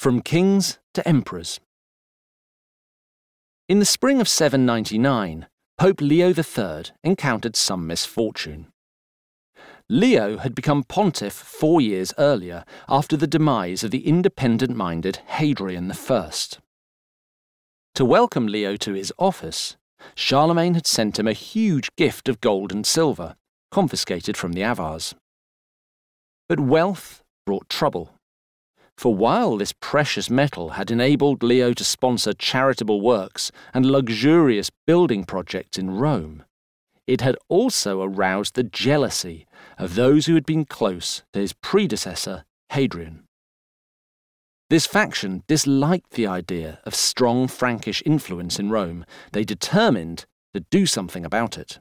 From Kings to Emperors. In the spring of 799, Pope Leo III encountered some misfortune. Leo had become pontiff four years earlier after the demise of the independent minded Hadrian I. To welcome Leo to his office, Charlemagne had sent him a huge gift of gold and silver, confiscated from the Avars. But wealth brought trouble. For while this precious metal had enabled Leo to sponsor charitable works and luxurious building projects in Rome, it had also aroused the jealousy of those who had been close to his predecessor, Hadrian. This faction disliked the idea of strong Frankish influence in Rome. They determined to do something about it.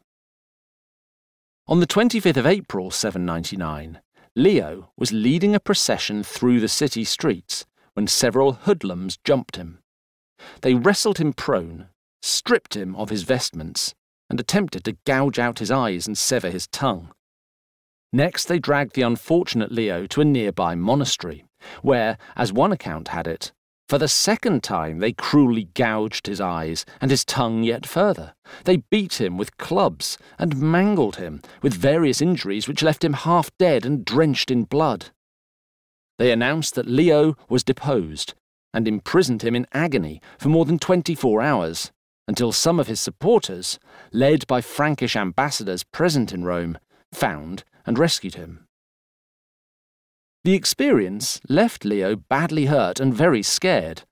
On the 25th of April 799, Leo was leading a procession through the city streets when several hoodlums jumped him. They wrestled him prone, stripped him of his vestments, and attempted to gouge out his eyes and sever his tongue. Next, they dragged the unfortunate Leo to a nearby monastery, where, as one account had it, for the second time they cruelly gouged his eyes and his tongue yet further. They beat him with clubs and mangled him with various injuries which left him half dead and drenched in blood. They announced that Leo was deposed and imprisoned him in agony for more than 24 hours, until some of his supporters, led by Frankish ambassadors present in Rome, found and rescued him. The experience left Leo badly hurt and very scared,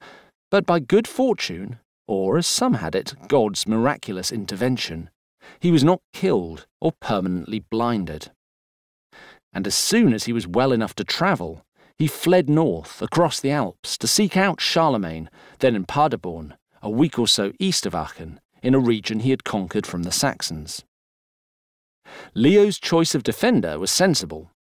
but by good fortune, or as some had it, God's miraculous intervention, he was not killed or permanently blinded. And as soon as he was well enough to travel, he fled north across the Alps to seek out Charlemagne, then in Paderborn, a week or so east of Aachen, in a region he had conquered from the Saxons. Leo's choice of defender was sensible.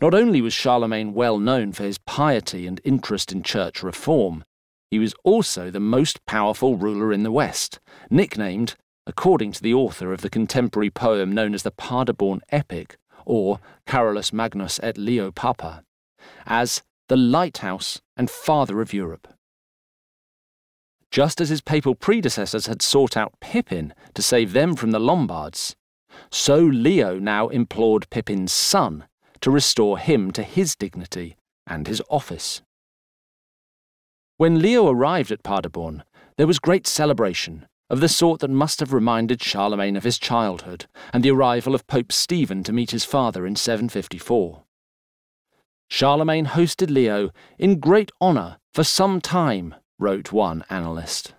Not only was Charlemagne well known for his piety and interest in church reform, he was also the most powerful ruler in the West, nicknamed, according to the author of the contemporary poem known as the Paderborn Epic, or Carolus Magnus et Leo Papa, as the lighthouse and father of Europe. Just as his papal predecessors had sought out Pippin to save them from the Lombards, so Leo now implored Pippin's son to restore him to his dignity and his office. When Leo arrived at Paderborn, there was great celebration, of the sort that must have reminded Charlemagne of his childhood and the arrival of Pope Stephen to meet his father in 754. Charlemagne hosted Leo in great honour for some time, wrote one annalist.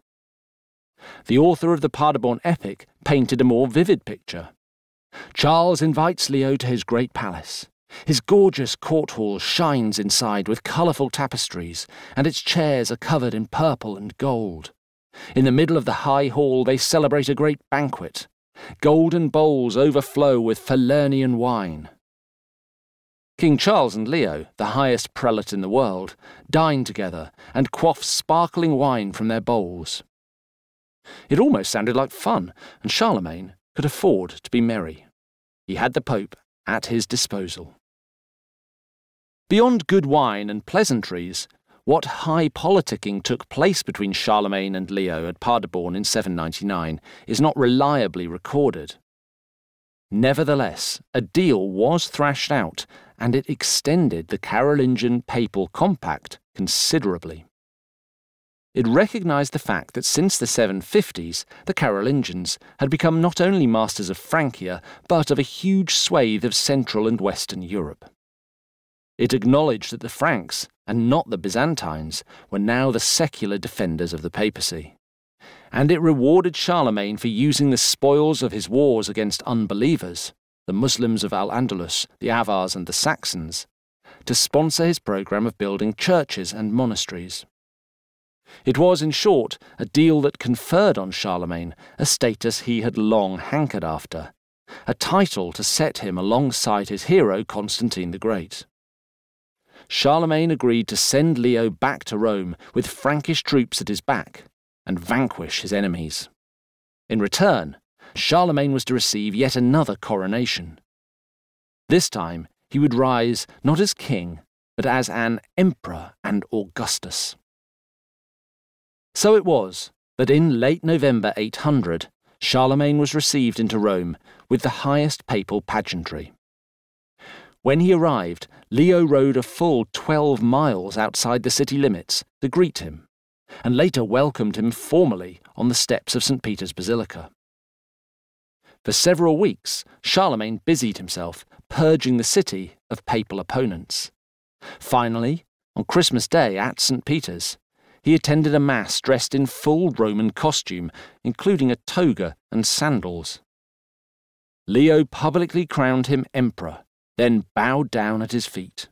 The author of the Paderborn epic painted a more vivid picture. Charles invites Leo to his great palace. His gorgeous court hall shines inside with colourful tapestries, and its chairs are covered in purple and gold. In the middle of the high hall they celebrate a great banquet. Golden bowls overflow with Falernian wine. King Charles and Leo, the highest prelate in the world, dine together and quaff sparkling wine from their bowls. It almost sounded like fun, and Charlemagne could afford to be merry. He had the Pope at his disposal. Beyond good wine and pleasantries, what high politicking took place between Charlemagne and Leo at Paderborn in 799 is not reliably recorded. Nevertheless, a deal was thrashed out, and it extended the Carolingian papal compact considerably. It recognised the fact that since the 750s, the Carolingians had become not only masters of Francia, but of a huge swathe of Central and Western Europe. It acknowledged that the Franks, and not the Byzantines, were now the secular defenders of the papacy. And it rewarded Charlemagne for using the spoils of his wars against unbelievers, the Muslims of Al Andalus, the Avars, and the Saxons, to sponsor his programme of building churches and monasteries. It was, in short, a deal that conferred on Charlemagne a status he had long hankered after, a title to set him alongside his hero Constantine the Great. Charlemagne agreed to send Leo back to Rome with Frankish troops at his back and vanquish his enemies. In return, Charlemagne was to receive yet another coronation. This time, he would rise not as king, but as an emperor and Augustus. So it was that in late November 800, Charlemagne was received into Rome with the highest papal pageantry. When he arrived, Leo rode a full 12 miles outside the city limits to greet him, and later welcomed him formally on the steps of St. Peter's Basilica. For several weeks, Charlemagne busied himself purging the city of papal opponents. Finally, on Christmas Day at St. Peter's, he attended a mass dressed in full Roman costume, including a toga and sandals. Leo publicly crowned him emperor, then bowed down at his feet.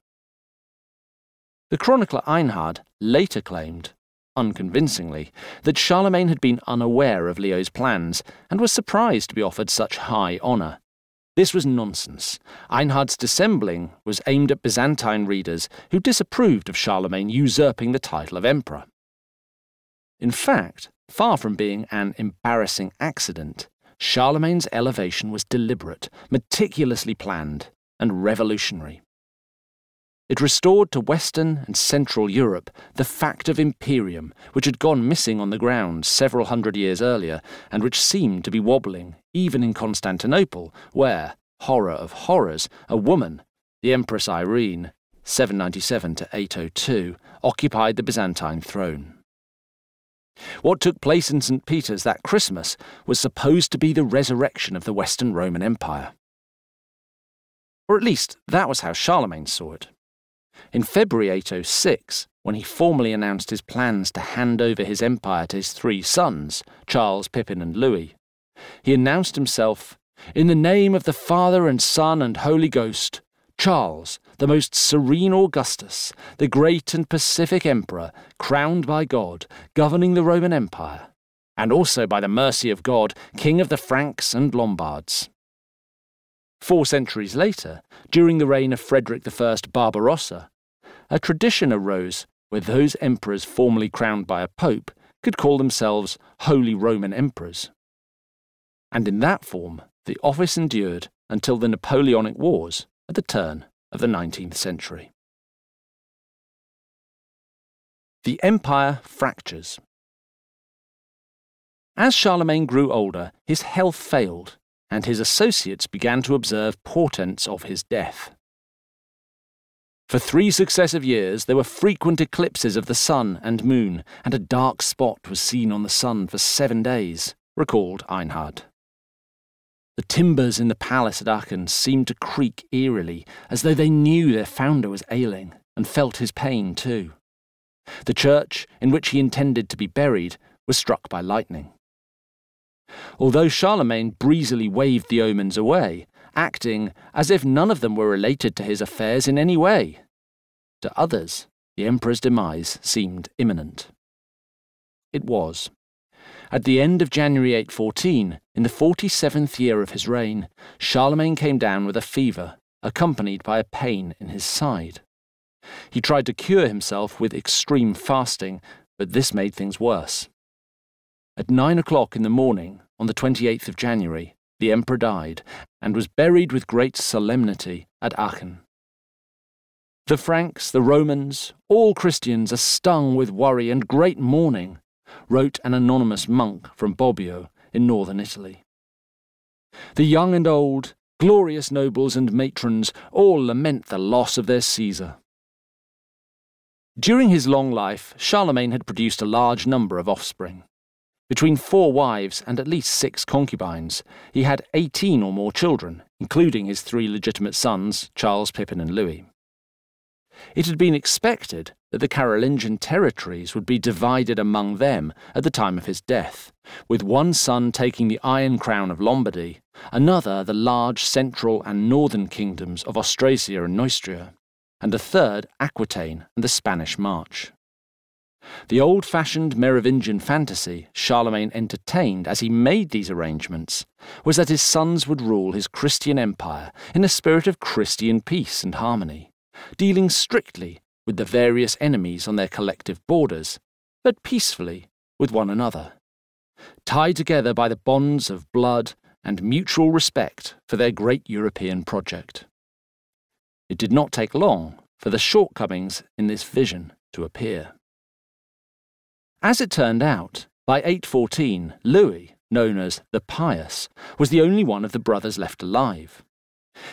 The chronicler Einhard later claimed, unconvincingly, that Charlemagne had been unaware of Leo's plans and was surprised to be offered such high honour. This was nonsense. Einhard's dissembling was aimed at Byzantine readers who disapproved of Charlemagne usurping the title of emperor. In fact, far from being an embarrassing accident, Charlemagne's elevation was deliberate, meticulously planned, and revolutionary. It restored to Western and Central Europe the fact of imperium, which had gone missing on the ground several hundred years earlier, and which seemed to be wobbling, even in Constantinople, where, horror of horrors, a woman, the Empress Irene, 797 to 802, occupied the Byzantine throne. What took place in St. Peter's that Christmas was supposed to be the resurrection of the Western Roman Empire. Or at least that was how Charlemagne saw it. In February 806, when he formally announced his plans to hand over his empire to his three sons, Charles, Pippin, and Louis, he announced himself, In the name of the Father and Son and Holy Ghost, Charles, the most serene Augustus, the great and pacific emperor, crowned by God, governing the Roman Empire, and also by the mercy of God, king of the Franks and Lombards. Four centuries later, during the reign of Frederick I Barbarossa, a tradition arose where those emperors formerly crowned by a pope could call themselves Holy Roman Emperors. And in that form, the office endured until the Napoleonic Wars at the turn of the 19th century. The empire fractures. As Charlemagne grew older, his health failed, and his associates began to observe portents of his death. For three successive years, there were frequent eclipses of the sun and moon, and a dark spot was seen on the sun for seven days, recalled Einhard. The timbers in the palace at Aachen seemed to creak eerily, as though they knew their founder was ailing, and felt his pain too. The church, in which he intended to be buried, was struck by lightning. Although Charlemagne breezily waved the omens away, acting as if none of them were related to his affairs in any way, to others, the emperor's demise seemed imminent. It was. At the end of January 814, in the 47th year of his reign, Charlemagne came down with a fever, accompanied by a pain in his side. He tried to cure himself with extreme fasting, but this made things worse. At nine o'clock in the morning, on the 28th of January, the emperor died and was buried with great solemnity at Aachen. The Franks, the Romans, all Christians are stung with worry and great mourning wrote an anonymous monk from Bobbio in northern Italy. The young and old, glorious nobles and matrons all lament the loss of their Caesar. During his long life, Charlemagne had produced a large number of offspring. Between four wives and at least six concubines, he had 18 or more children, including his three legitimate sons, Charles, Pippin, and Louis. It had been expected that the Carolingian territories would be divided among them at the time of his death, with one son taking the Iron Crown of Lombardy, another the large central and northern kingdoms of Austrasia and Neustria, and a third Aquitaine and the Spanish March. The old fashioned Merovingian fantasy Charlemagne entertained as he made these arrangements was that his sons would rule his Christian empire in a spirit of Christian peace and harmony dealing strictly with the various enemies on their collective borders, but peacefully with one another, tied together by the bonds of blood and mutual respect for their great European project. It did not take long for the shortcomings in this vision to appear. As it turned out, by 814, Louis, known as the Pious, was the only one of the brothers left alive.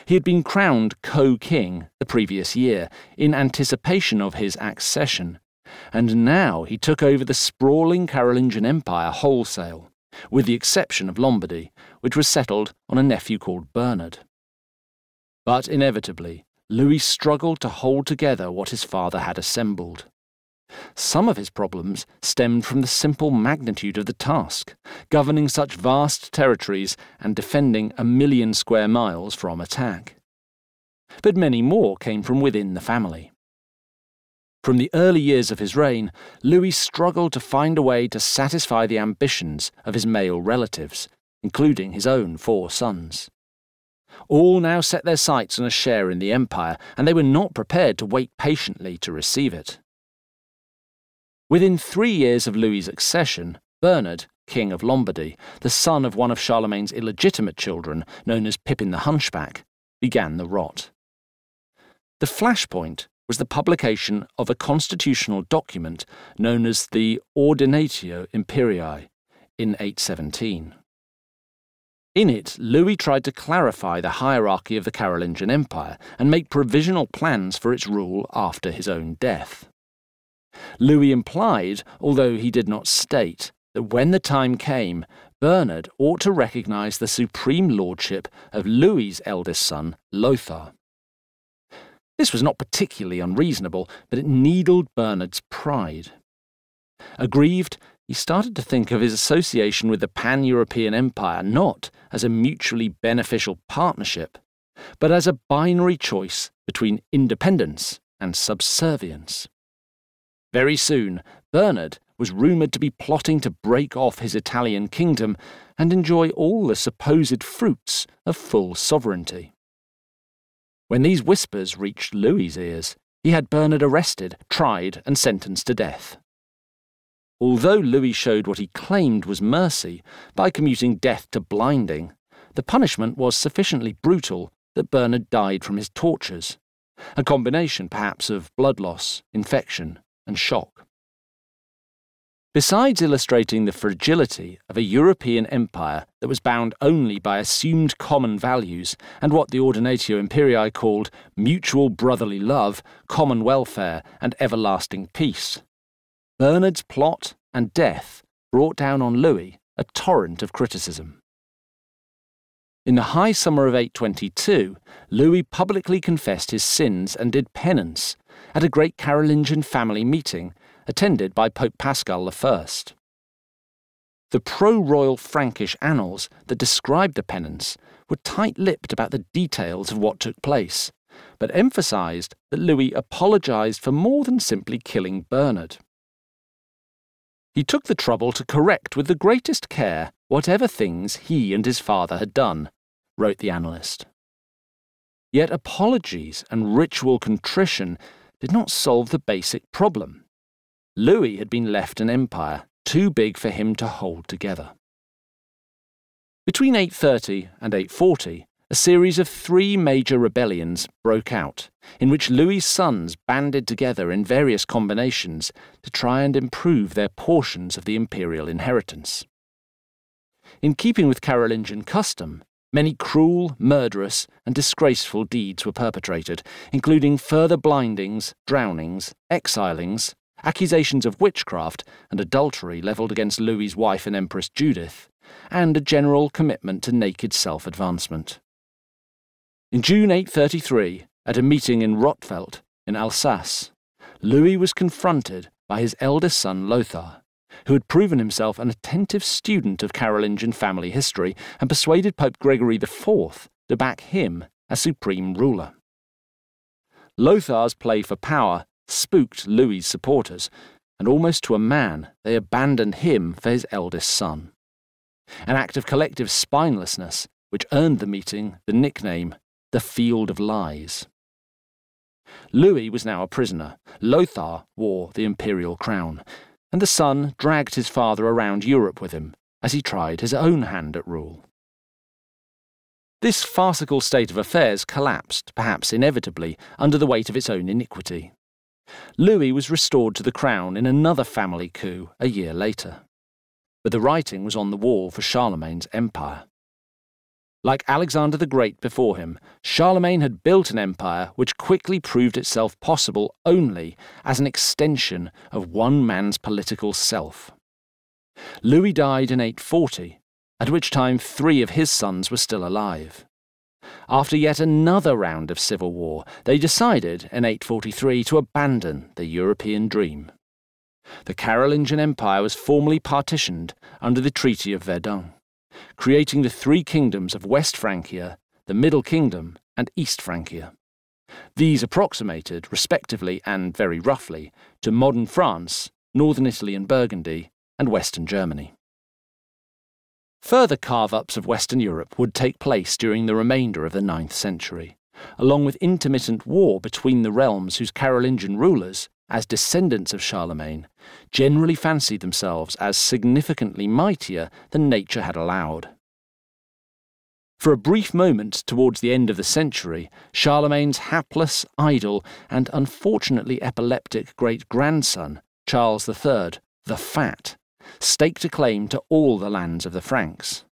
He had been crowned co king the previous year in anticipation of his accession, and now he took over the sprawling Carolingian Empire wholesale, with the exception of Lombardy, which was settled on a nephew called Bernard. But inevitably, Louis struggled to hold together what his father had assembled. Some of his problems stemmed from the simple magnitude of the task, governing such vast territories and defending a million square miles from attack. But many more came from within the family. From the early years of his reign, Louis struggled to find a way to satisfy the ambitions of his male relatives, including his own four sons. All now set their sights on a share in the empire, and they were not prepared to wait patiently to receive it. Within three years of Louis's accession, Bernard, King of Lombardy, the son of one of Charlemagne's illegitimate children, known as Pippin the Hunchback, began the rot. The flashpoint was the publication of a constitutional document known as the Ordinatio Imperii in 817. In it, Louis tried to clarify the hierarchy of the Carolingian Empire and make provisional plans for its rule after his own death. Louis implied, although he did not state, that when the time came, Bernard ought to recognize the supreme lordship of Louis's eldest son, Lothar. This was not particularly unreasonable, but it needled Bernard's pride. Aggrieved, he started to think of his association with the pan European empire not as a mutually beneficial partnership, but as a binary choice between independence and subservience. Very soon, Bernard was rumoured to be plotting to break off his Italian kingdom and enjoy all the supposed fruits of full sovereignty. When these whispers reached Louis's ears, he had Bernard arrested, tried, and sentenced to death. Although Louis showed what he claimed was mercy by commuting death to blinding, the punishment was sufficiently brutal that Bernard died from his tortures, a combination perhaps of blood loss, infection, and shock. Besides illustrating the fragility of a European empire that was bound only by assumed common values and what the Ordinatio Imperii called mutual brotherly love, common welfare, and everlasting peace, Bernard's plot and death brought down on Louis a torrent of criticism. In the high summer of 822, Louis publicly confessed his sins and did penance at a great Carolingian family meeting attended by Pope Paschal I. The pro royal Frankish annals that described the penance were tight lipped about the details of what took place, but emphasised that Louis apologised for more than simply killing Bernard. He took the trouble to correct with the greatest care whatever things he and his father had done, wrote the annalist. Yet apologies and ritual contrition did not solve the basic problem. Louis had been left an empire too big for him to hold together. Between 830 and 840, a series of three major rebellions broke out, in which Louis's sons banded together in various combinations to try and improve their portions of the imperial inheritance. In keeping with Carolingian custom, Many cruel, murderous, and disgraceful deeds were perpetrated, including further blindings, drownings, exilings, accusations of witchcraft and adultery levelled against Louis's wife and Empress Judith, and a general commitment to naked self advancement. In June 833, at a meeting in Rottfeld, in Alsace, Louis was confronted by his eldest son Lothar who had proven himself an attentive student of Carolingian family history and persuaded Pope Gregory IV to back him as supreme ruler. Lothar's play for power spooked Louis's supporters, and almost to a man they abandoned him for his eldest son. An act of collective spinelessness which earned the meeting the nickname the Field of Lies. Louis was now a prisoner. Lothar wore the imperial crown, and the son dragged his father around Europe with him as he tried his own hand at rule. This farcical state of affairs collapsed, perhaps inevitably, under the weight of its own iniquity. Louis was restored to the crown in another family coup a year later. But the writing was on the wall for Charlemagne's empire. Like Alexander the Great before him, Charlemagne had built an empire which quickly proved itself possible only as an extension of one man's political self. Louis died in 840, at which time three of his sons were still alive. After yet another round of civil war, they decided in 843 to abandon the European dream. The Carolingian Empire was formally partitioned under the Treaty of Verdun, creating the three kingdoms of West Francia, the Middle Kingdom, and East Francia. These approximated, respectively and very roughly, to modern France, northern Italy and Burgundy, and western Germany. Further carve ups of Western Europe would take place during the remainder of the ninth century, along with intermittent war between the realms whose Carolingian rulers, as descendants of Charlemagne, generally fancied themselves as significantly mightier than nature had allowed. For a brief moment towards the end of the century, Charlemagne's hapless, idle, and unfortunately epileptic great grandson, Charles III, the Fat, staked a claim to all the lands of the Franks.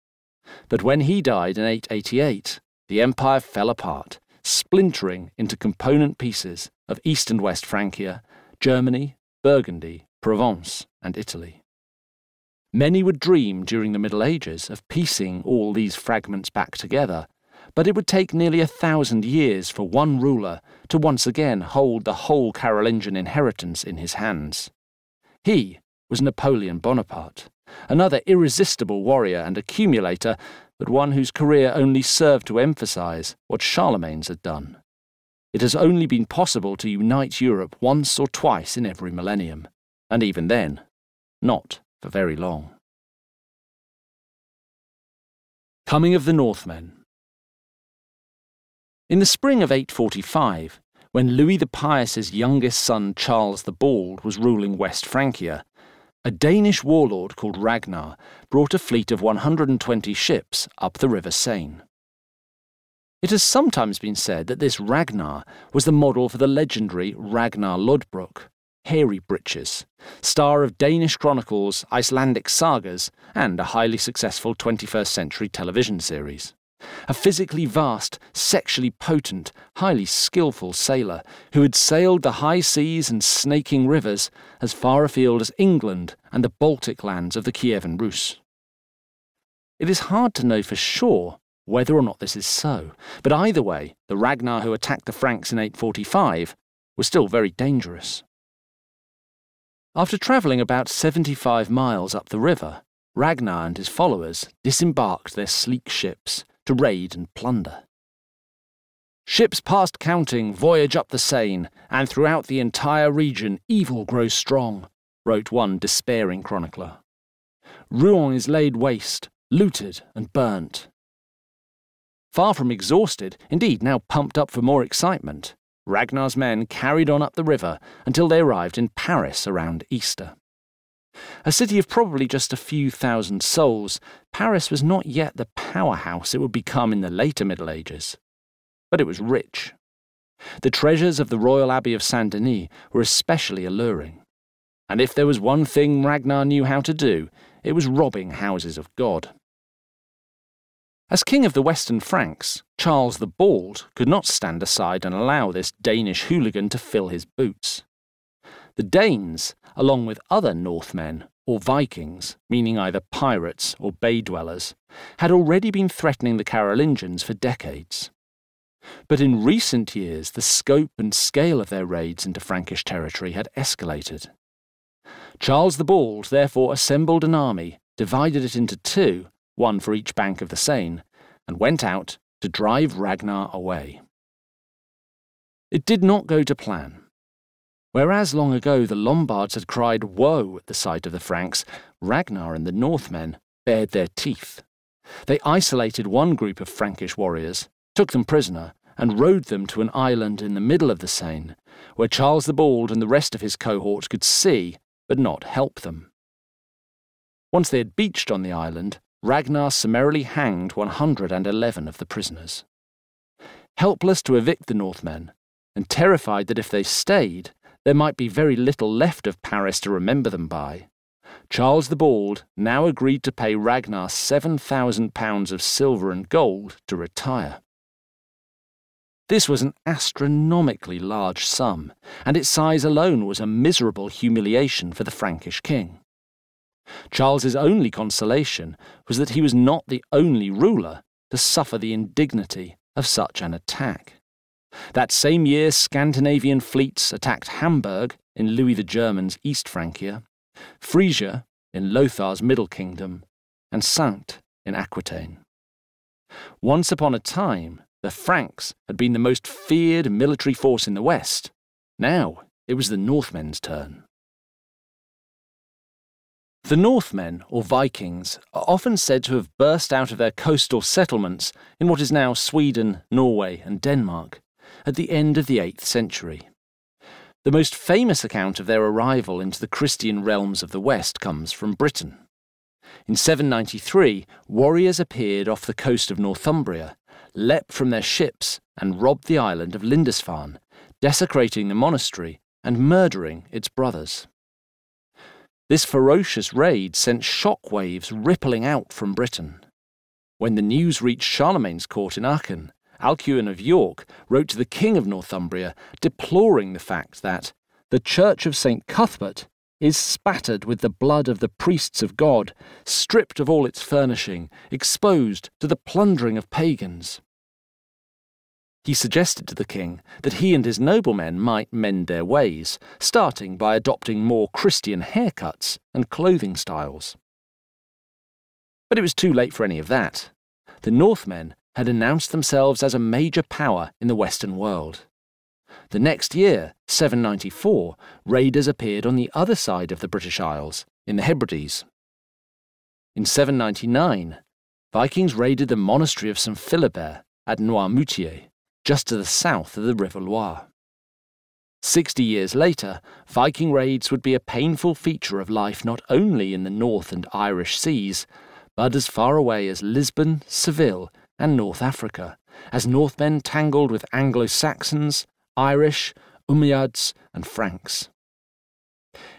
But when he died in 888, the empire fell apart, splintering into component pieces of East and West Francia, Germany, Burgundy, Provence, and Italy. Many would dream during the Middle Ages of piecing all these fragments back together, but it would take nearly a thousand years for one ruler to once again hold the whole Carolingian inheritance in his hands. He was Napoleon Bonaparte, another irresistible warrior and accumulator, but one whose career only served to emphasize what Charlemagne's had done. It has only been possible to unite Europe once or twice in every millennium, and even then, not for very long. Coming of the Northmen. In the spring of 845, when Louis the Pious's youngest son Charles the Bald was ruling West Francia, a Danish warlord called Ragnar brought a fleet of 120 ships up the River Seine. It has sometimes been said that this Ragnar was the model for the legendary Ragnar Lodbrok, hairy breeches, star of Danish chronicles, Icelandic sagas, and a highly successful 21st century television series a physically vast, sexually potent, highly skilful sailor who had sailed the high seas and snaking rivers as far afield as England and the Baltic lands of the Kievan Rus. It is hard to know for sure whether or not this is so, but either way, the Ragnar who attacked the Franks in 845 was still very dangerous. After travelling about 75 miles up the river, Ragnar and his followers disembarked their sleek ships to raid and plunder. Ships past counting voyage up the Seine, and throughout the entire region evil grows strong, wrote one despairing chronicler. Rouen is laid waste, looted, and burnt. Far from exhausted, indeed now pumped up for more excitement, Ragnar's men carried on up the river until they arrived in Paris around Easter. A city of probably just a few thousand souls, Paris was not yet the powerhouse it would become in the later Middle Ages. But it was rich. The treasures of the Royal Abbey of Saint Denis were especially alluring. And if there was one thing Ragnar knew how to do, it was robbing houses of God. As king of the Western Franks, Charles the Bald could not stand aside and allow this Danish hooligan to fill his boots. The Danes, along with other Northmen, or Vikings, meaning either pirates or bay dwellers, had already been threatening the Carolingians for decades. But in recent years, the scope and scale of their raids into Frankish territory had escalated. Charles the Bald therefore assembled an army, divided it into two, one for each bank of the Seine, and went out to drive Ragnar away. It did not go to plan. Whereas long ago the Lombards had cried woe at the sight of the Franks, Ragnar and the Northmen bared their teeth. They isolated one group of Frankish warriors, took them prisoner, and rowed them to an island in the middle of the Seine, where Charles the Bald and the rest of his cohort could see, but not help them. Once they had beached on the island, Ragnar summarily hanged 111 of the prisoners. Helpless to evict the Northmen, and terrified that if they stayed, there might be very little left of Paris to remember them by, Charles the Bald now agreed to pay Ragnar £7,000 of silver and gold to retire. This was an astronomically large sum, and its size alone was a miserable humiliation for the Frankish king. Charles's only consolation was that he was not the only ruler to suffer the indignity of such an attack. That same year, Scandinavian fleets attacked Hamburg in Louis the German's East Francia, Frisia in Lothar's Middle Kingdom, and Saintes in Aquitaine. Once upon a time, the Franks had been the most feared military force in the West. Now it was the Northmen's turn. The Northmen, or Vikings, are often said to have burst out of their coastal settlements in what is now Sweden, Norway, and Denmark at the end of the 8th century. The most famous account of their arrival into the Christian realms of the West comes from Britain. In 793, warriors appeared off the coast of Northumbria leapt from their ships and robbed the island of Lindisfarne, desecrating the monastery and murdering its brothers. This ferocious raid sent shock waves rippling out from Britain. When the news reached Charlemagne's court in Aachen, Alcuin of York wrote to the King of Northumbria deploring the fact that the Church of St. Cuthbert is spattered with the blood of the priests of God, stripped of all its furnishing, exposed to the plundering of pagans. He suggested to the king that he and his noblemen might mend their ways, starting by adopting more Christian haircuts and clothing styles. But it was too late for any of that. The Northmen had announced themselves as a major power in the Western world. The next year, 794, raiders appeared on the other side of the British Isles, in the Hebrides. In 799, Vikings raided the monastery of St. Philibert at Noirmoutier, just to the south of the River Loire. Sixty years later, Viking raids would be a painful feature of life not only in the North and Irish seas, but as far away as Lisbon, Seville, and North Africa, as Northmen tangled with Anglo Saxons, Irish, Umayyads, and Franks.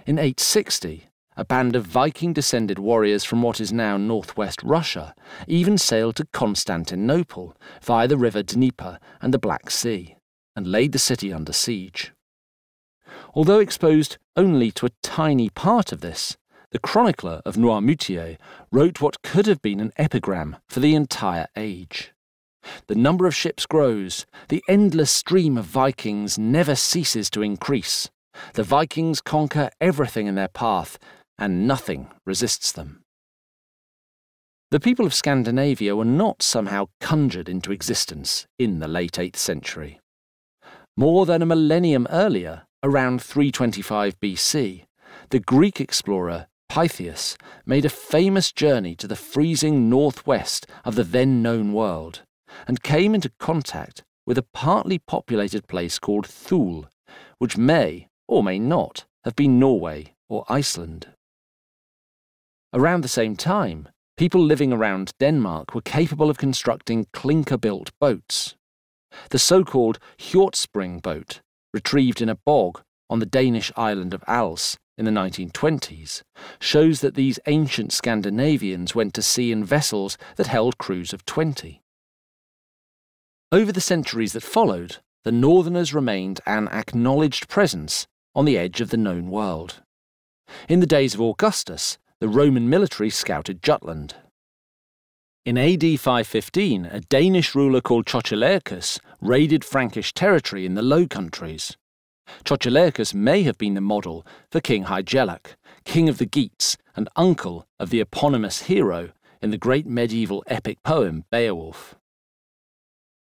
In 860, a band of Viking descended warriors from what is now northwest Russia even sailed to Constantinople via the river Dnieper and the Black Sea, and laid the city under siege. Although exposed only to a tiny part of this, the chronicler of Noirmoutier wrote what could have been an epigram for the entire age. The number of ships grows. The endless stream of Vikings never ceases to increase. The Vikings conquer everything in their path, and nothing resists them. The people of Scandinavia were not somehow conjured into existence in the late 8th century. More than a millennium earlier, around 325 BC, the Greek explorer Pytheas made a famous journey to the freezing northwest of the then known world and came into contact with a partly populated place called Thule, which may, or may not, have been Norway or Iceland. Around the same time, people living around Denmark were capable of constructing clinker built boats. The so called Hjortspring boat, retrieved in a bog on the Danish island of Als in the 1920s, shows that these ancient Scandinavians went to sea in vessels that held crews of 20. Over the centuries that followed, the Northerners remained an acknowledged presence on the edge of the known world. In the days of Augustus, the Roman military scouted Jutland. In AD 515, a Danish ruler called Chochilaicus raided Frankish territory in the Low Countries. Chochilaicus may have been the model for King Hygelac, king of the Geats and uncle of the eponymous hero in the great medieval epic poem Beowulf.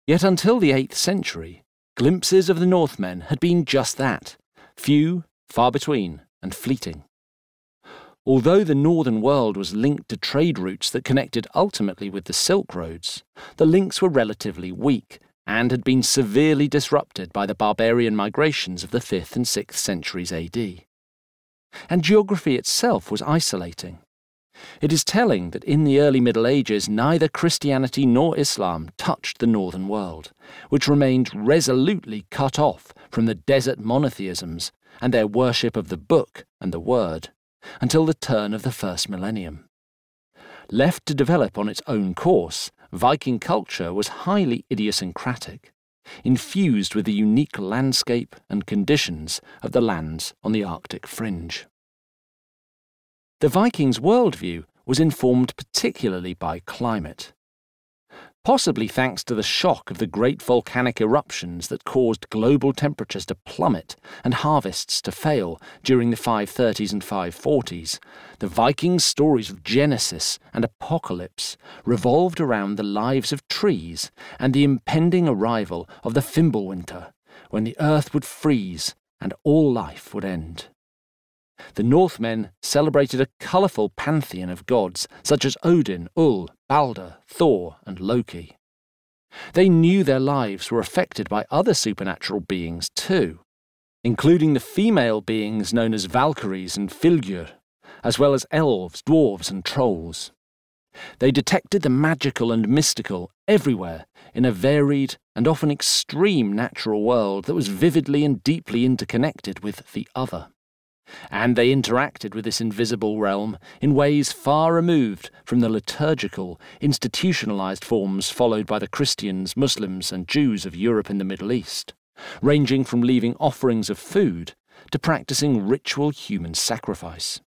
Yet until the 8th century, glimpses of the Northmen had been just that few, far between, and fleeting. Although the northern world was linked to trade routes that connected ultimately with the Silk Roads, the links were relatively weak and had been severely disrupted by the barbarian migrations of the 5th and 6th centuries AD. And geography itself was isolating. It is telling that in the early Middle Ages neither Christianity nor Islam touched the northern world, which remained resolutely cut off from the desert monotheisms and their worship of the book and the word until the turn of the first millennium. Left to develop on its own course, Viking culture was highly idiosyncratic, infused with the unique landscape and conditions of the lands on the Arctic fringe. The Vikings' worldview was informed particularly by climate possibly thanks to the shock of the great volcanic eruptions that caused global temperatures to plummet and harvests to fail during the 530s and 540s. The Vikings' stories of Genesis and Apocalypse revolved around the lives of trees and the impending arrival of the Fimbulwinter, when the earth would freeze and all life would end. The Northmen celebrated a colourful pantheon of gods such as Odin, Ull, Balder, Thor, and Loki. They knew their lives were affected by other supernatural beings too, including the female beings known as Valkyries and Fylgjur, as well as elves, dwarves, and trolls. They detected the magical and mystical everywhere in a varied and often extreme natural world that was vividly and deeply interconnected with the other and they interacted with this invisible realm in ways far removed from the liturgical, institutionalized forms followed by the Christians, Muslims, and Jews of Europe and the Middle East, ranging from leaving offerings of food to practicing ritual human sacrifice.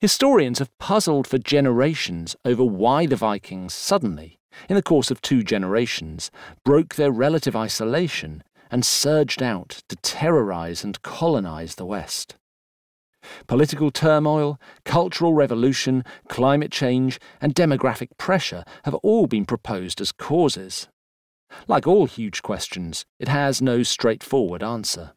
Historians have puzzled for generations over why the Vikings suddenly, in the course of two generations, broke their relative isolation and surged out to terrorize and colonize the West. Political turmoil, cultural revolution, climate change, and demographic pressure have all been proposed as causes. Like all huge questions, it has no straightforward answer.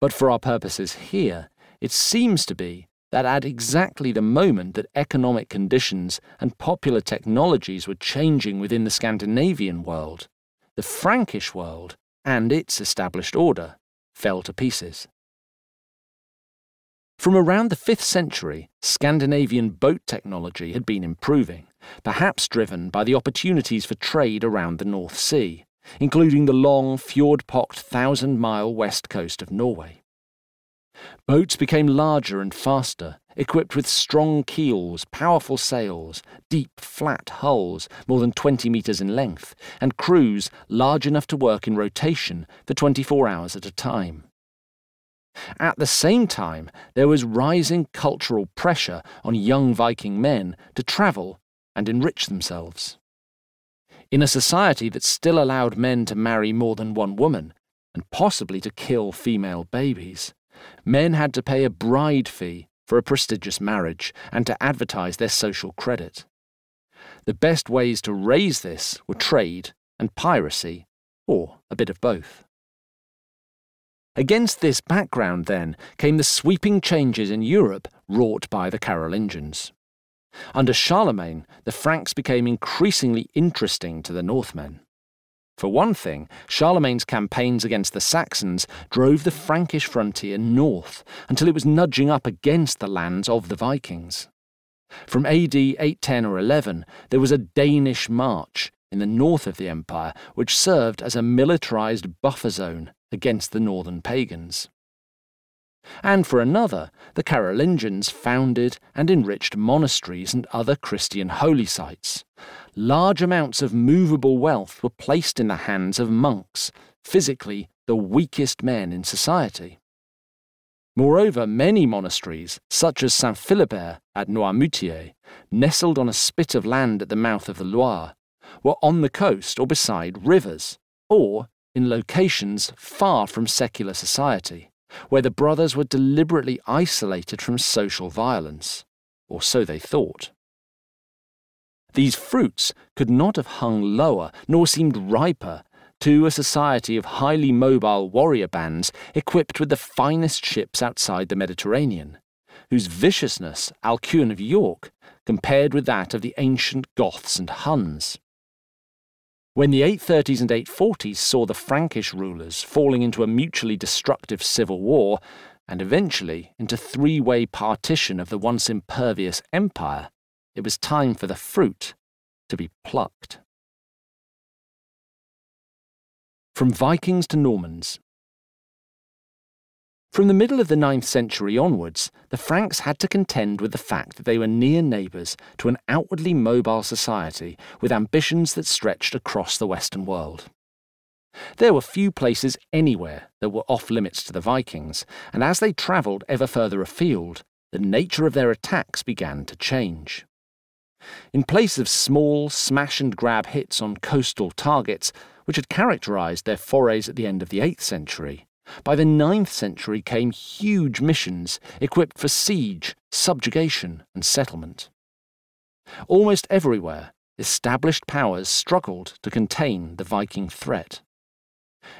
But for our purposes here, it seems to be that at exactly the moment that economic conditions and popular technologies were changing within the Scandinavian world, the Frankish world and its established order fell to pieces. From around the 5th century, Scandinavian boat technology had been improving, perhaps driven by the opportunities for trade around the North Sea, including the long, fjord pocked thousand mile west coast of Norway. Boats became larger and faster, equipped with strong keels, powerful sails, deep, flat hulls more than 20 metres in length, and crews large enough to work in rotation for 24 hours at a time. At the same time, there was rising cultural pressure on young Viking men to travel and enrich themselves. In a society that still allowed men to marry more than one woman, and possibly to kill female babies, men had to pay a bride fee for a prestigious marriage and to advertise their social credit. The best ways to raise this were trade and piracy, or a bit of both. Against this background, then, came the sweeping changes in Europe wrought by the Carolingians. Under Charlemagne, the Franks became increasingly interesting to the Northmen. For one thing, Charlemagne's campaigns against the Saxons drove the Frankish frontier north until it was nudging up against the lands of the Vikings. From AD 810 or 11, there was a Danish march in the north of the empire which served as a militarized buffer zone against the northern pagans. And for another, the Carolingians founded and enriched monasteries and other Christian holy sites. Large amounts of movable wealth were placed in the hands of monks, physically the weakest men in society. Moreover, many monasteries, such as Saint Philibert at Noirmoutier, nestled on a spit of land at the mouth of the Loire, were on the coast or beside rivers, or in locations far from secular society where the brothers were deliberately isolated from social violence, or so they thought. These fruits could not have hung lower, nor seemed riper, to a society of highly mobile warrior bands equipped with the finest ships outside the Mediterranean, whose viciousness Alcuin of York compared with that of the ancient Goths and Huns. When the 830s and 840s saw the Frankish rulers falling into a mutually destructive civil war, and eventually into three way partition of the once impervious empire, it was time for the fruit to be plucked. From Vikings to Normans. From the middle of the 9th century onwards, the Franks had to contend with the fact that they were near neighbours to an outwardly mobile society with ambitions that stretched across the Western world. There were few places anywhere that were off limits to the Vikings, and as they travelled ever further afield, the nature of their attacks began to change. In place of small, smash and grab hits on coastal targets, which had characterised their forays at the end of the 8th century, by the 9th century came huge missions equipped for siege, subjugation, and settlement. Almost everywhere, established powers struggled to contain the Viking threat.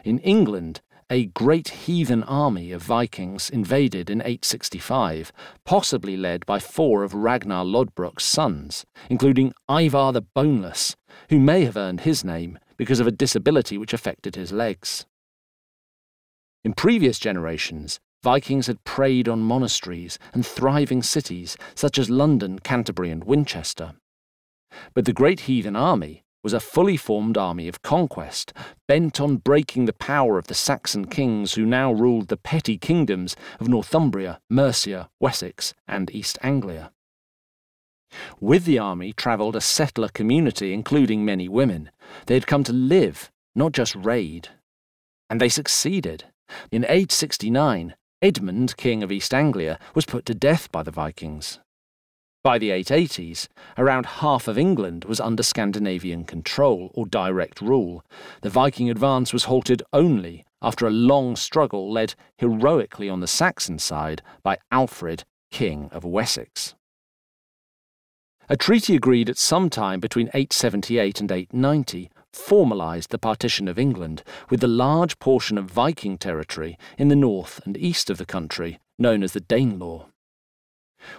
In England, a great heathen army of Vikings invaded in 865, possibly led by four of Ragnar Lodbrok's sons, including Ivar the Boneless, who may have earned his name because of a disability which affected his legs. In previous generations, Vikings had preyed on monasteries and thriving cities such as London, Canterbury, and Winchester. But the great heathen army was a fully formed army of conquest, bent on breaking the power of the Saxon kings who now ruled the petty kingdoms of Northumbria, Mercia, Wessex, and East Anglia. With the army travelled a settler community, including many women. They had come to live, not just raid. And they succeeded. In 869, Edmund, king of East Anglia, was put to death by the Vikings. By the 880s, around half of England was under Scandinavian control or direct rule. The Viking advance was halted only after a long struggle led heroically on the Saxon side by Alfred, King of Wessex. A treaty agreed at some time between 878 and 890 formalised the partition of England, with the large portion of Viking territory in the north and east of the country, known as the Danelaw.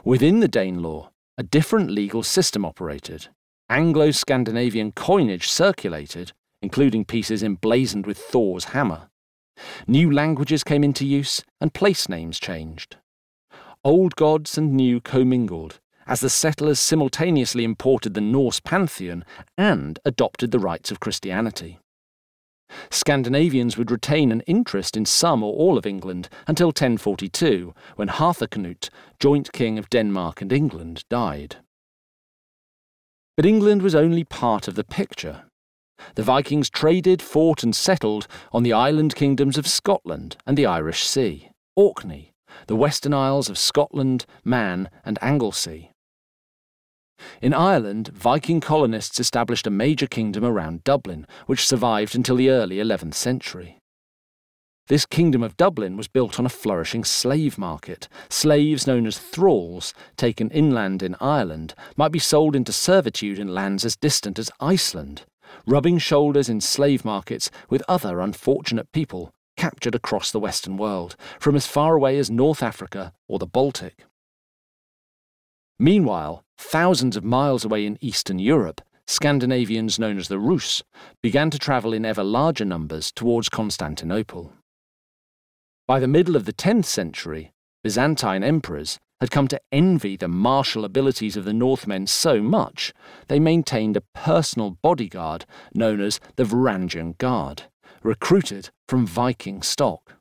Within the Danelaw, a different legal system operated. Anglo Scandinavian coinage circulated, including pieces emblazoned with Thor's hammer. New languages came into use, and place names changed. Old gods and new commingled, as the settlers simultaneously imported the Norse pantheon and adopted the rites of Christianity. Scandinavians would retain an interest in some or all of England until 1042, when Harthacnut, joint king of Denmark and England, died. But England was only part of the picture. The Vikings traded, fought, and settled on the island kingdoms of Scotland and the Irish Sea, Orkney, the Western Isles of Scotland, Man, and Anglesey. In Ireland, Viking colonists established a major kingdom around Dublin, which survived until the early 11th century. This kingdom of Dublin was built on a flourishing slave market. Slaves known as thralls, taken inland in Ireland, might be sold into servitude in lands as distant as Iceland, rubbing shoulders in slave markets with other unfortunate people captured across the Western world, from as far away as North Africa or the Baltic. Meanwhile, thousands of miles away in Eastern Europe, Scandinavians known as the Rus began to travel in ever larger numbers towards Constantinople. By the middle of the 10th century, Byzantine emperors had come to envy the martial abilities of the Northmen so much they maintained a personal bodyguard known as the Varangian Guard, recruited from Viking stock.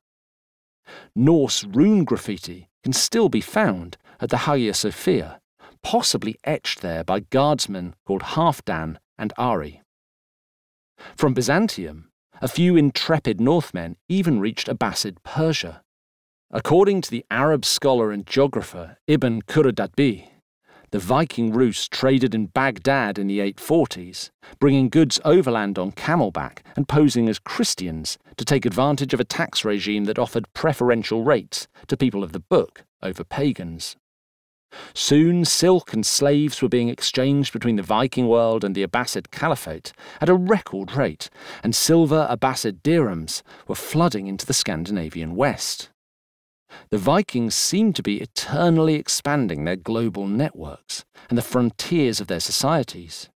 Norse rune graffiti can still be found at the Hagia Sophia, possibly etched there by guardsmen called Halfdan and Ari. From Byzantium, a few intrepid Northmen even reached Abbasid Persia. According to the Arab scholar and geographer Ibn Khurradadbeh, the Viking Rus traded in Baghdad in the 840s, bringing goods overland on camelback and posing as Christians to take advantage of a tax regime that offered preferential rates to people of the book over pagans. Soon, silk and slaves were being exchanged between the Viking world and the Abbasid Caliphate at a record rate, and silver Abbasid dirhams were flooding into the Scandinavian West. The Vikings seemed to be eternally expanding their global networks and the frontiers of their societies.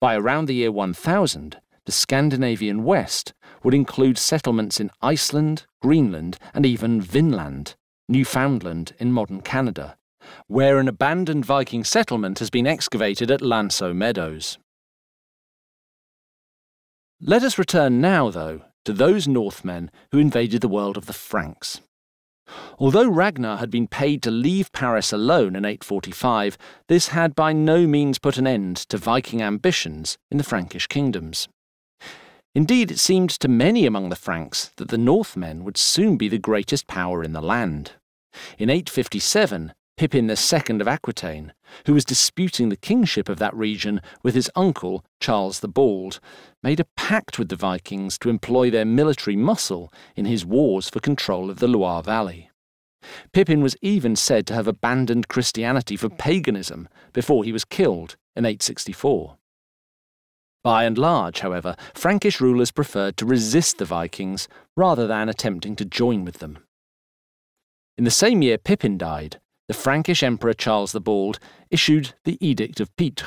By around the year 1000, the Scandinavian West would include settlements in Iceland, Greenland, and even Vinland, Newfoundland in modern Canada, where an abandoned Viking settlement has been excavated at L'Anse aux Meadows. Let us return now, though, to those Northmen who invaded the world of the Franks. Although Ragnar had been paid to leave Paris alone in 845, this had by no means put an end to Viking ambitions in the Frankish kingdoms. Indeed, it seemed to many among the Franks that the Northmen would soon be the greatest power in the land. In 857, Pippin II of Aquitaine, who was disputing the kingship of that region with his uncle, Charles the Bald, made a pact with the Vikings to employ their military muscle in his wars for control of the Loire Valley. Pippin was even said to have abandoned Christianity for paganism before he was killed in 864. By and large, however, Frankish rulers preferred to resist the Vikings rather than attempting to join with them. In the same year Pippin died, the Frankish Emperor Charles the Bald issued the Edict of Pîtres.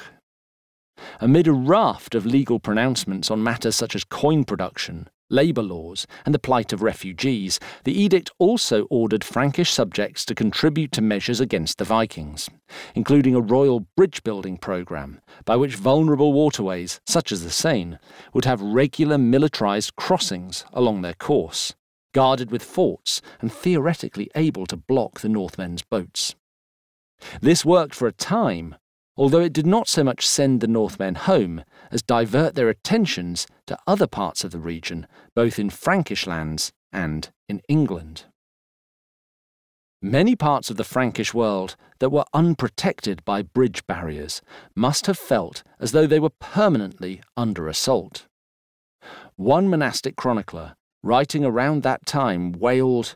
Amid a raft of legal pronouncements on matters such as coin production, labour laws, and the plight of refugees, the edict also ordered Frankish subjects to contribute to measures against the Vikings, including a royal bridge building programme by which vulnerable waterways, such as the Seine, would have regular militarised crossings along their course, guarded with forts and theoretically able to block the Northmen's boats. This worked for a time, although it did not so much send the Northmen home as divert their attentions to other parts of the region, both in Frankish lands and in England. Many parts of the Frankish world that were unprotected by bridge barriers must have felt as though they were permanently under assault. One monastic chronicler, writing around that time, wailed,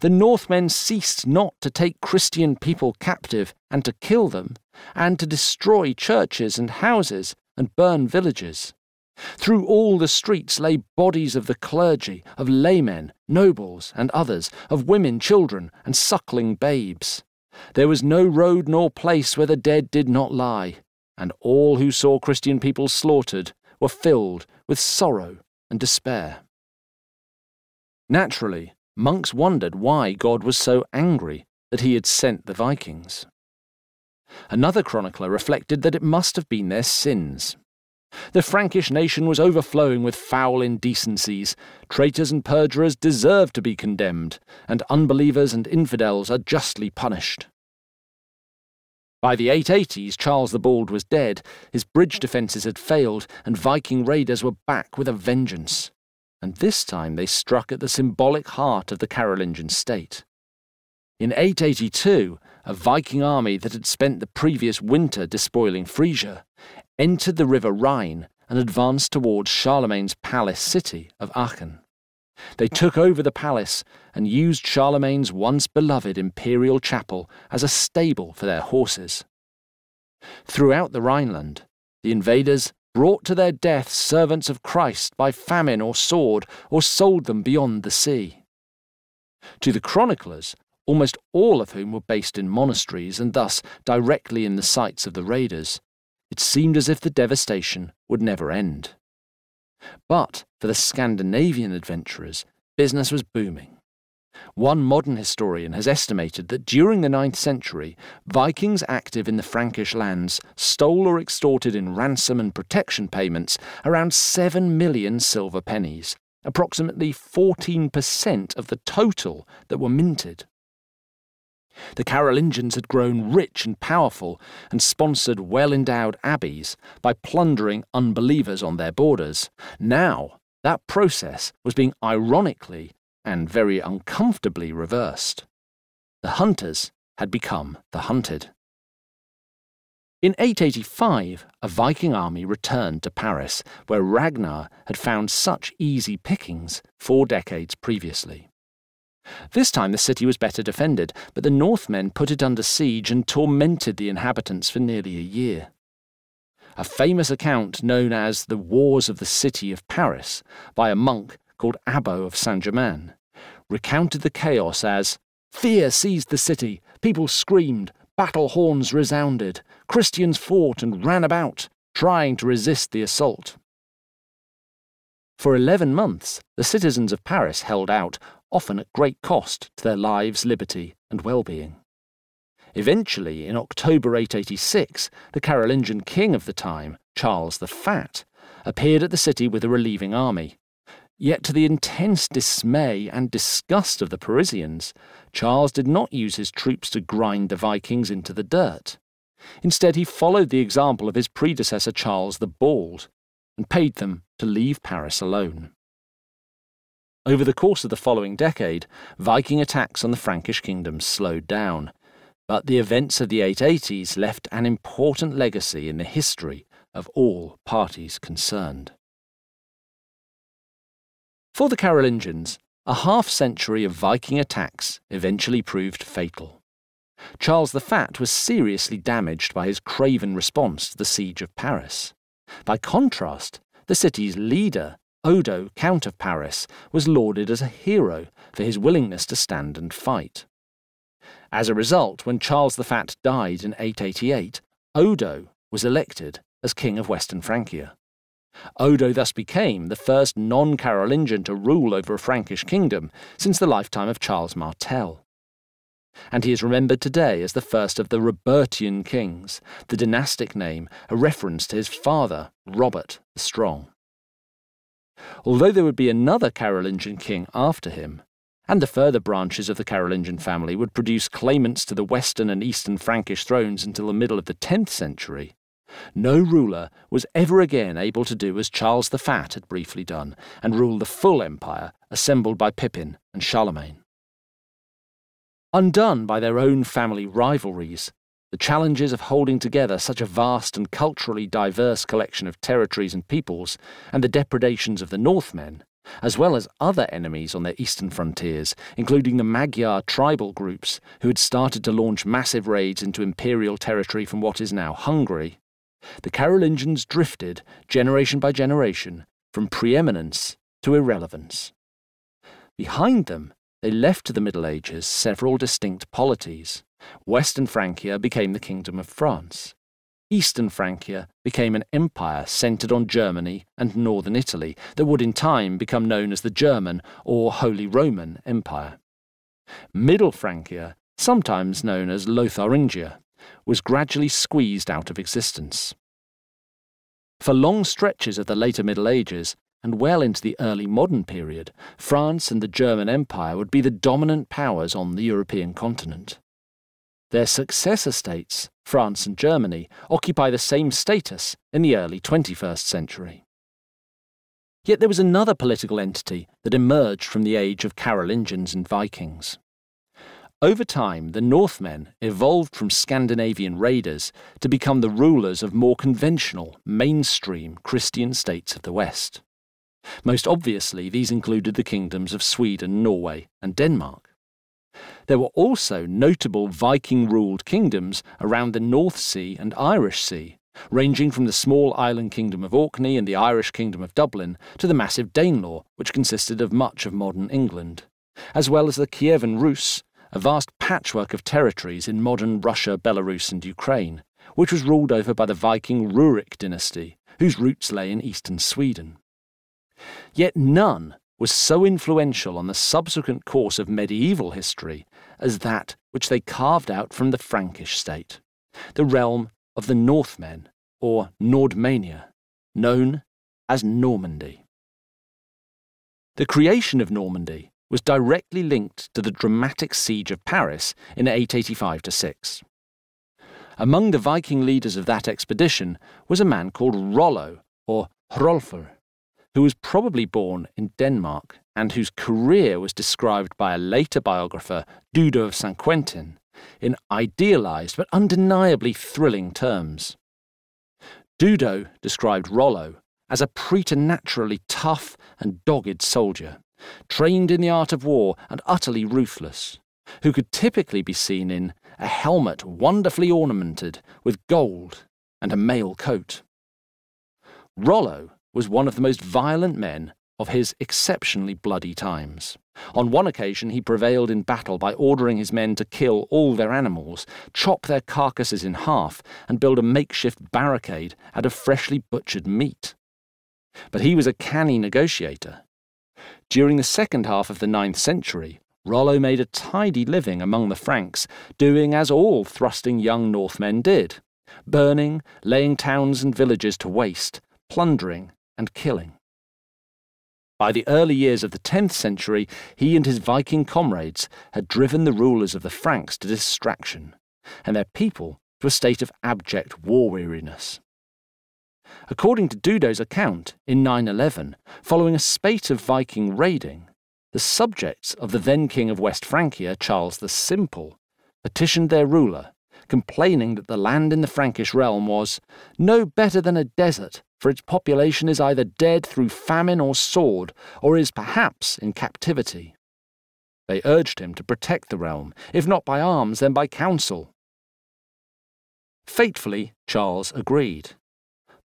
the Northmen ceased not to take Christian people captive and to kill them, and to destroy churches and houses and burn villages. Through all the streets lay bodies of the clergy, of laymen, nobles, and others, of women, children, and suckling babes. There was no road nor place where the dead did not lie, and all who saw Christian people slaughtered were filled with sorrow and despair. Naturally, monks wondered why God was so angry that he had sent the Vikings. Another chronicler reflected that it must have been their sins. The Frankish nation was overflowing with foul indecencies. Traitors and perjurers deserve to be condemned, and unbelievers and infidels are justly punished. By the 880s, Charles the Bald was dead, his bridge defences had failed, and Viking raiders were back with a vengeance and this time they struck at the symbolic heart of the Carolingian state. In 882, a Viking army that had spent the previous winter despoiling Frisia entered the river Rhine and advanced towards Charlemagne's palace city of Aachen. They took over the palace and used Charlemagne's once beloved imperial chapel as a stable for their horses. Throughout the Rhineland, the invaders brought to their death servants of Christ by famine or sword, or sold them beyond the sea. To the chroniclers, almost all of whom were based in monasteries and thus directly in the sights of the raiders, it seemed as if the devastation would never end. But for the Scandinavian adventurers, business was booming. One modern historian has estimated that during the ninth century, Vikings active in the Frankish lands stole or extorted in ransom and protection payments around 7 million silver pennies, approximately 14% of the total that were minted. The Carolingians had grown rich and powerful and sponsored well endowed abbeys by plundering unbelievers on their borders. Now, that process was being ironically and very uncomfortably reversed. The hunters had become the hunted. In 885, a Viking army returned to Paris, where Ragnar had found such easy pickings four decades previously. This time the city was better defended, but the Northmen put it under siege and tormented the inhabitants for nearly a year. A famous account known as the Wars of the City of Paris by a monk called Abbo of Saint Germain, recounted the chaos as Fear seized the city, people screamed, battle horns resounded, Christians fought and ran about, trying to resist the assault. For eleven months, the citizens of Paris held out, often at great cost to their lives, liberty, and well being. Eventually, in October 886, the Carolingian king of the time, Charles the Fat, appeared at the city with a relieving army, Yet, to the intense dismay and disgust of the Parisians, Charles did not use his troops to grind the Vikings into the dirt. Instead, he followed the example of his predecessor Charles the Bald and paid them to leave Paris alone. Over the course of the following decade, Viking attacks on the Frankish kingdom slowed down, but the events of the 880s left an important legacy in the history of all parties concerned. For the Carolingians, a half century of Viking attacks eventually proved fatal. Charles the Fat was seriously damaged by his craven response to the siege of Paris. By contrast, the city's leader, Odo, Count of Paris, was lauded as a hero for his willingness to stand and fight. As a result, when Charles the Fat died in 888, Odo was elected as King of Western Francia. Odo thus became the first non Carolingian to rule over a Frankish kingdom since the lifetime of Charles Martel. And he is remembered today as the first of the Robertian kings, the dynastic name a reference to his father, Robert the Strong. Although there would be another Carolingian king after him, and the further branches of the Carolingian family would produce claimants to the western and eastern Frankish thrones until the middle of the 10th century, no ruler was ever again able to do as Charles the Fat had briefly done and rule the full empire assembled by Pippin and Charlemagne. Undone by their own family rivalries, the challenges of holding together such a vast and culturally diverse collection of territories and peoples, and the depredations of the Northmen, as well as other enemies on their eastern frontiers, including the Magyar tribal groups who had started to launch massive raids into imperial territory from what is now Hungary, the Carolingians drifted, generation by generation, from preeminence to irrelevance. Behind them, they left to the Middle Ages several distinct polities. Western Francia became the Kingdom of France. Eastern Francia became an empire centred on Germany and northern Italy that would in time become known as the German or Holy Roman Empire. Middle Francia, sometimes known as Lotharingia, was gradually squeezed out of existence. For long stretches of the later Middle Ages, and well into the early modern period, France and the German Empire would be the dominant powers on the European continent. Their successor states, France and Germany, occupy the same status in the early 21st century. Yet there was another political entity that emerged from the age of Carolingians and Vikings. Over time, the Northmen evolved from Scandinavian raiders to become the rulers of more conventional, mainstream Christian states of the West. Most obviously, these included the kingdoms of Sweden, Norway, and Denmark. There were also notable Viking ruled kingdoms around the North Sea and Irish Sea, ranging from the small island kingdom of Orkney and the Irish kingdom of Dublin to the massive Danelaw, which consisted of much of modern England, as well as the Kievan Rus a vast patchwork of territories in modern Russia, Belarus, and Ukraine, which was ruled over by the Viking Rurik dynasty, whose roots lay in eastern Sweden. Yet none was so influential on the subsequent course of medieval history as that which they carved out from the Frankish state, the realm of the Northmen, or Nordmannia, known as Normandy. The creation of Normandy was directly linked to the dramatic siege of Paris in 885 6. Among the Viking leaders of that expedition was a man called Rollo, or Hrolfr, who was probably born in Denmark and whose career was described by a later biographer, Dudo of St. Quentin, in idealized but undeniably thrilling terms. Dudo described Rollo as a preternaturally tough and dogged soldier trained in the art of war and utterly ruthless, who could typically be seen in a helmet wonderfully ornamented with gold and a mail coat. Rollo was one of the most violent men of his exceptionally bloody times. On one occasion, he prevailed in battle by ordering his men to kill all their animals, chop their carcasses in half, and build a makeshift barricade out of freshly butchered meat. But he was a canny negotiator, during the second half of the ninth century, Rollo made a tidy living among the Franks, doing as all thrusting young Northmen did burning, laying towns and villages to waste, plundering, and killing. By the early years of the 10th century, he and his Viking comrades had driven the rulers of the Franks to distraction, and their people to a state of abject war weariness. According to Dudo's account, in 911, following a spate of Viking raiding, the subjects of the then king of West Francia, Charles the Simple, petitioned their ruler, complaining that the land in the Frankish realm was no better than a desert, for its population is either dead through famine or sword, or is perhaps in captivity. They urged him to protect the realm, if not by arms, then by counsel. Fatefully, Charles agreed.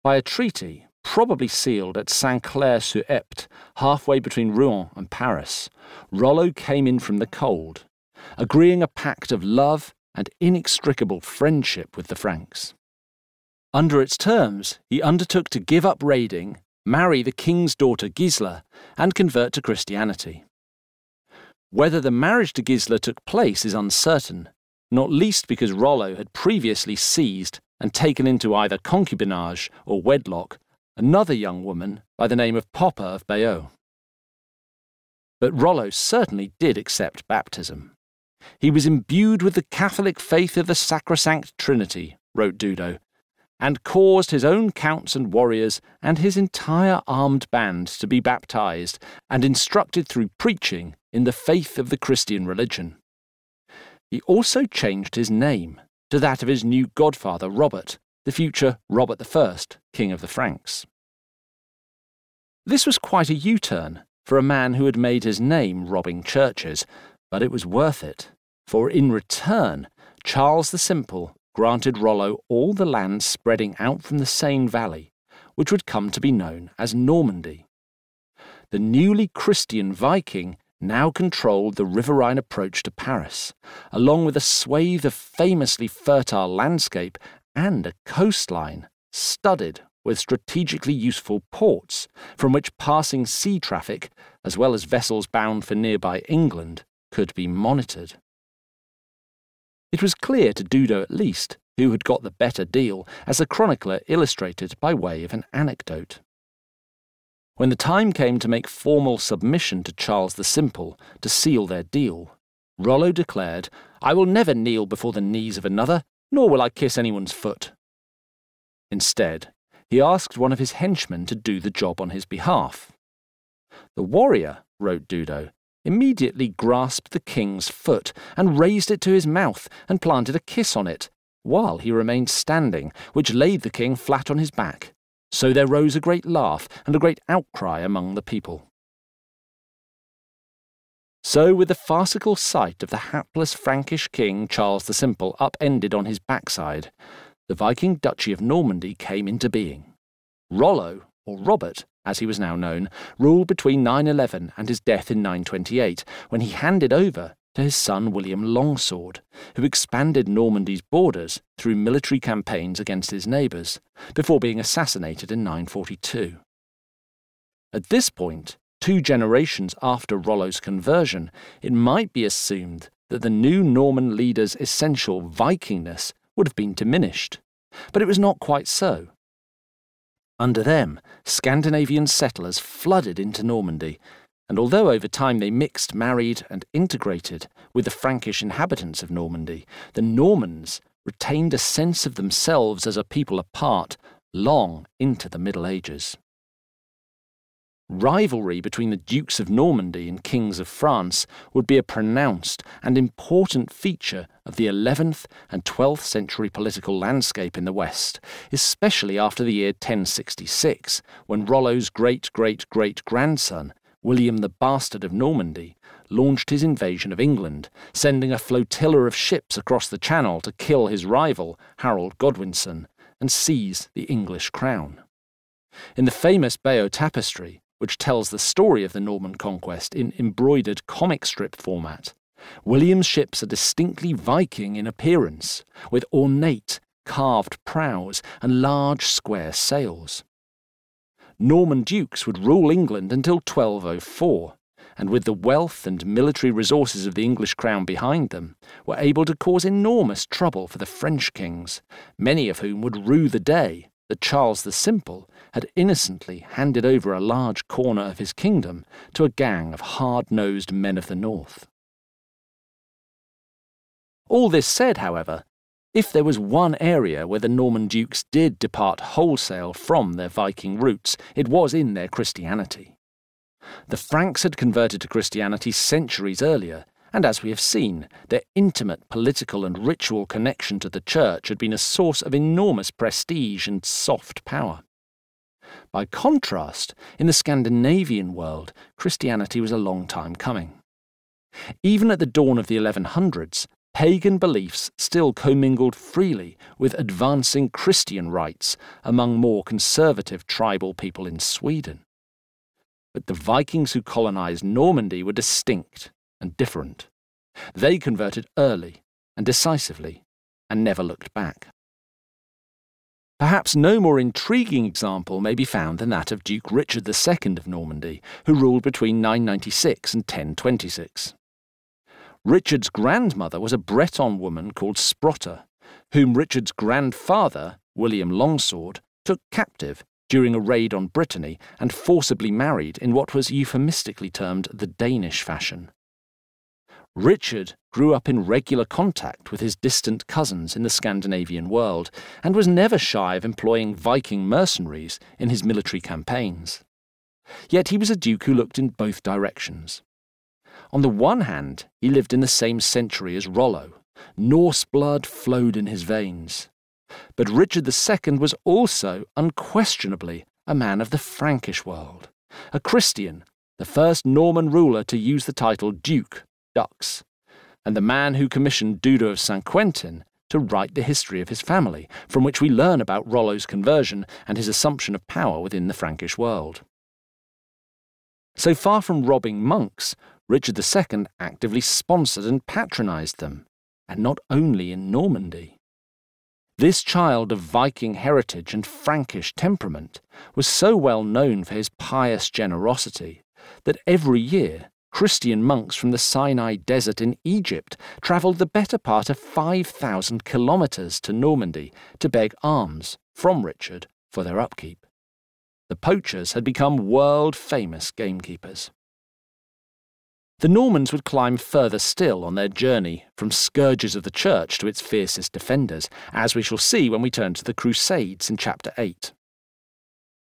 By a treaty, probably sealed at Saint Clair sur Epte, halfway between Rouen and Paris, Rollo came in from the cold, agreeing a pact of love and inextricable friendship with the Franks. Under its terms, he undertook to give up raiding, marry the king's daughter Gisla, and convert to Christianity. Whether the marriage to Gisla took place is uncertain, not least because Rollo had previously seized and taken into either concubinage or wedlock another young woman by the name of Poppa of Bayeux. But Rollo certainly did accept baptism. He was imbued with the Catholic faith of the Sacrosanct Trinity, wrote Dudo, and caused his own counts and warriors and his entire armed band to be baptized and instructed through preaching in the faith of the Christian religion. He also changed his name to that of his new godfather Robert, the future Robert I, King of the Franks. This was quite a U turn for a man who had made his name robbing churches, but it was worth it, for in return, Charles the Simple granted Rollo all the land spreading out from the Seine Valley, which would come to be known as Normandy. The newly Christian Viking now controlled the riverine approach to Paris, along with a swathe of famously fertile landscape and a coastline studded with strategically useful ports from which passing sea traffic, as well as vessels bound for nearby England, could be monitored. It was clear to Dudo at least who had got the better deal, as the chronicler illustrated by way of an anecdote. When the time came to make formal submission to Charles the Simple to seal their deal, Rollo declared, I will never kneel before the knees of another, nor will I kiss anyone's foot. Instead, he asked one of his henchmen to do the job on his behalf. The warrior, wrote Dudo, immediately grasped the king's foot and raised it to his mouth and planted a kiss on it, while he remained standing, which laid the king flat on his back. So there rose a great laugh and a great outcry among the people. So, with the farcical sight of the hapless Frankish king Charles the Simple upended on his backside, the Viking Duchy of Normandy came into being. Rollo, or Robert, as he was now known, ruled between 911 and his death in 928, when he handed over to his son William Longsword, who expanded Normandy's borders through military campaigns against his neighbours, before being assassinated in 942. At this point, two generations after Rollo's conversion, it might be assumed that the new Norman leader's essential Vikingness would have been diminished. But it was not quite so. Under them, Scandinavian settlers flooded into Normandy, and although over time they mixed, married, and integrated with the Frankish inhabitants of Normandy, the Normans retained a sense of themselves as a people apart long into the Middle Ages. Rivalry between the Dukes of Normandy and Kings of France would be a pronounced and important feature of the 11th and 12th century political landscape in the West, especially after the year 1066, when Rollo's great great great grandson, William the Bastard of Normandy, launched his invasion of England, sending a flotilla of ships across the Channel to kill his rival, Harold Godwinson, and seize the English crown. In the famous Bayeux tapestry, which tells the story of the Norman conquest in embroidered comic strip format. William's ships are distinctly Viking in appearance, with ornate, carved prows and large square sails. Norman dukes would rule England until 1204, and with the wealth and military resources of the English crown behind them, were able to cause enormous trouble for the French kings, many of whom would rue the day that Charles the Simple had innocently handed over a large corner of his kingdom to a gang of hard nosed men of the north. All this said, however, if there was one area where the Norman dukes did depart wholesale from their Viking roots, it was in their Christianity. The Franks had converted to Christianity centuries earlier, and as we have seen, their intimate political and ritual connection to the Church had been a source of enormous prestige and soft power. By contrast, in the Scandinavian world, Christianity was a long time coming. Even at the dawn of the 1100s, pagan beliefs still commingled freely with advancing Christian rites among more conservative tribal people in Sweden. But the Vikings who colonized Normandy were distinct and different. They converted early and decisively and never looked back. Perhaps no more intriguing example may be found than that of Duke Richard II of Normandy, who ruled between 996 and 1026. Richard's grandmother was a Breton woman called Sprotta, whom Richard's grandfather, William Longsword, took captive during a raid on Brittany and forcibly married in what was euphemistically termed the Danish fashion. Richard grew up in regular contact with his distant cousins in the Scandinavian world and was never shy of employing Viking mercenaries in his military campaigns. Yet he was a duke who looked in both directions. On the one hand, he lived in the same century as Rollo. Norse blood flowed in his veins. But Richard II was also, unquestionably, a man of the Frankish world, a Christian, the first Norman ruler to use the title Duke, Dux, and the man who commissioned Dudo of St. Quentin to write the history of his family, from which we learn about Rollo's conversion and his assumption of power within the Frankish world. So far from robbing monks, Richard II actively sponsored and patronised them, and not only in Normandy. This child of Viking heritage and Frankish temperament was so well known for his pious generosity that every year Christian monks from the Sinai desert in Egypt travelled the better part of 5,000 kilometres to Normandy to beg alms from Richard for their upkeep. The poachers had become world famous gamekeepers. The Normans would climb further still on their journey from scourges of the church to its fiercest defenders, as we shall see when we turn to the Crusades in chapter 8.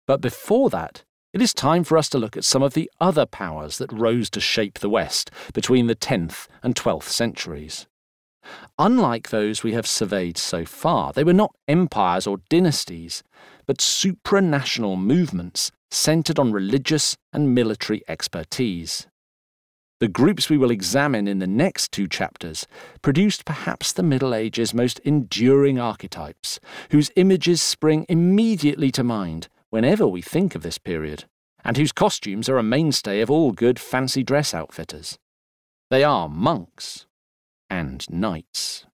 But before that, it is time for us to look at some of the other powers that rose to shape the West between the 10th and 12th centuries. Unlike those we have surveyed so far, they were not empires or dynasties, but supranational movements centred on religious and military expertise. The groups we will examine in the next two chapters produced perhaps the Middle Ages' most enduring archetypes, whose images spring immediately to mind whenever we think of this period, and whose costumes are a mainstay of all good fancy dress outfitters. They are monks and knights.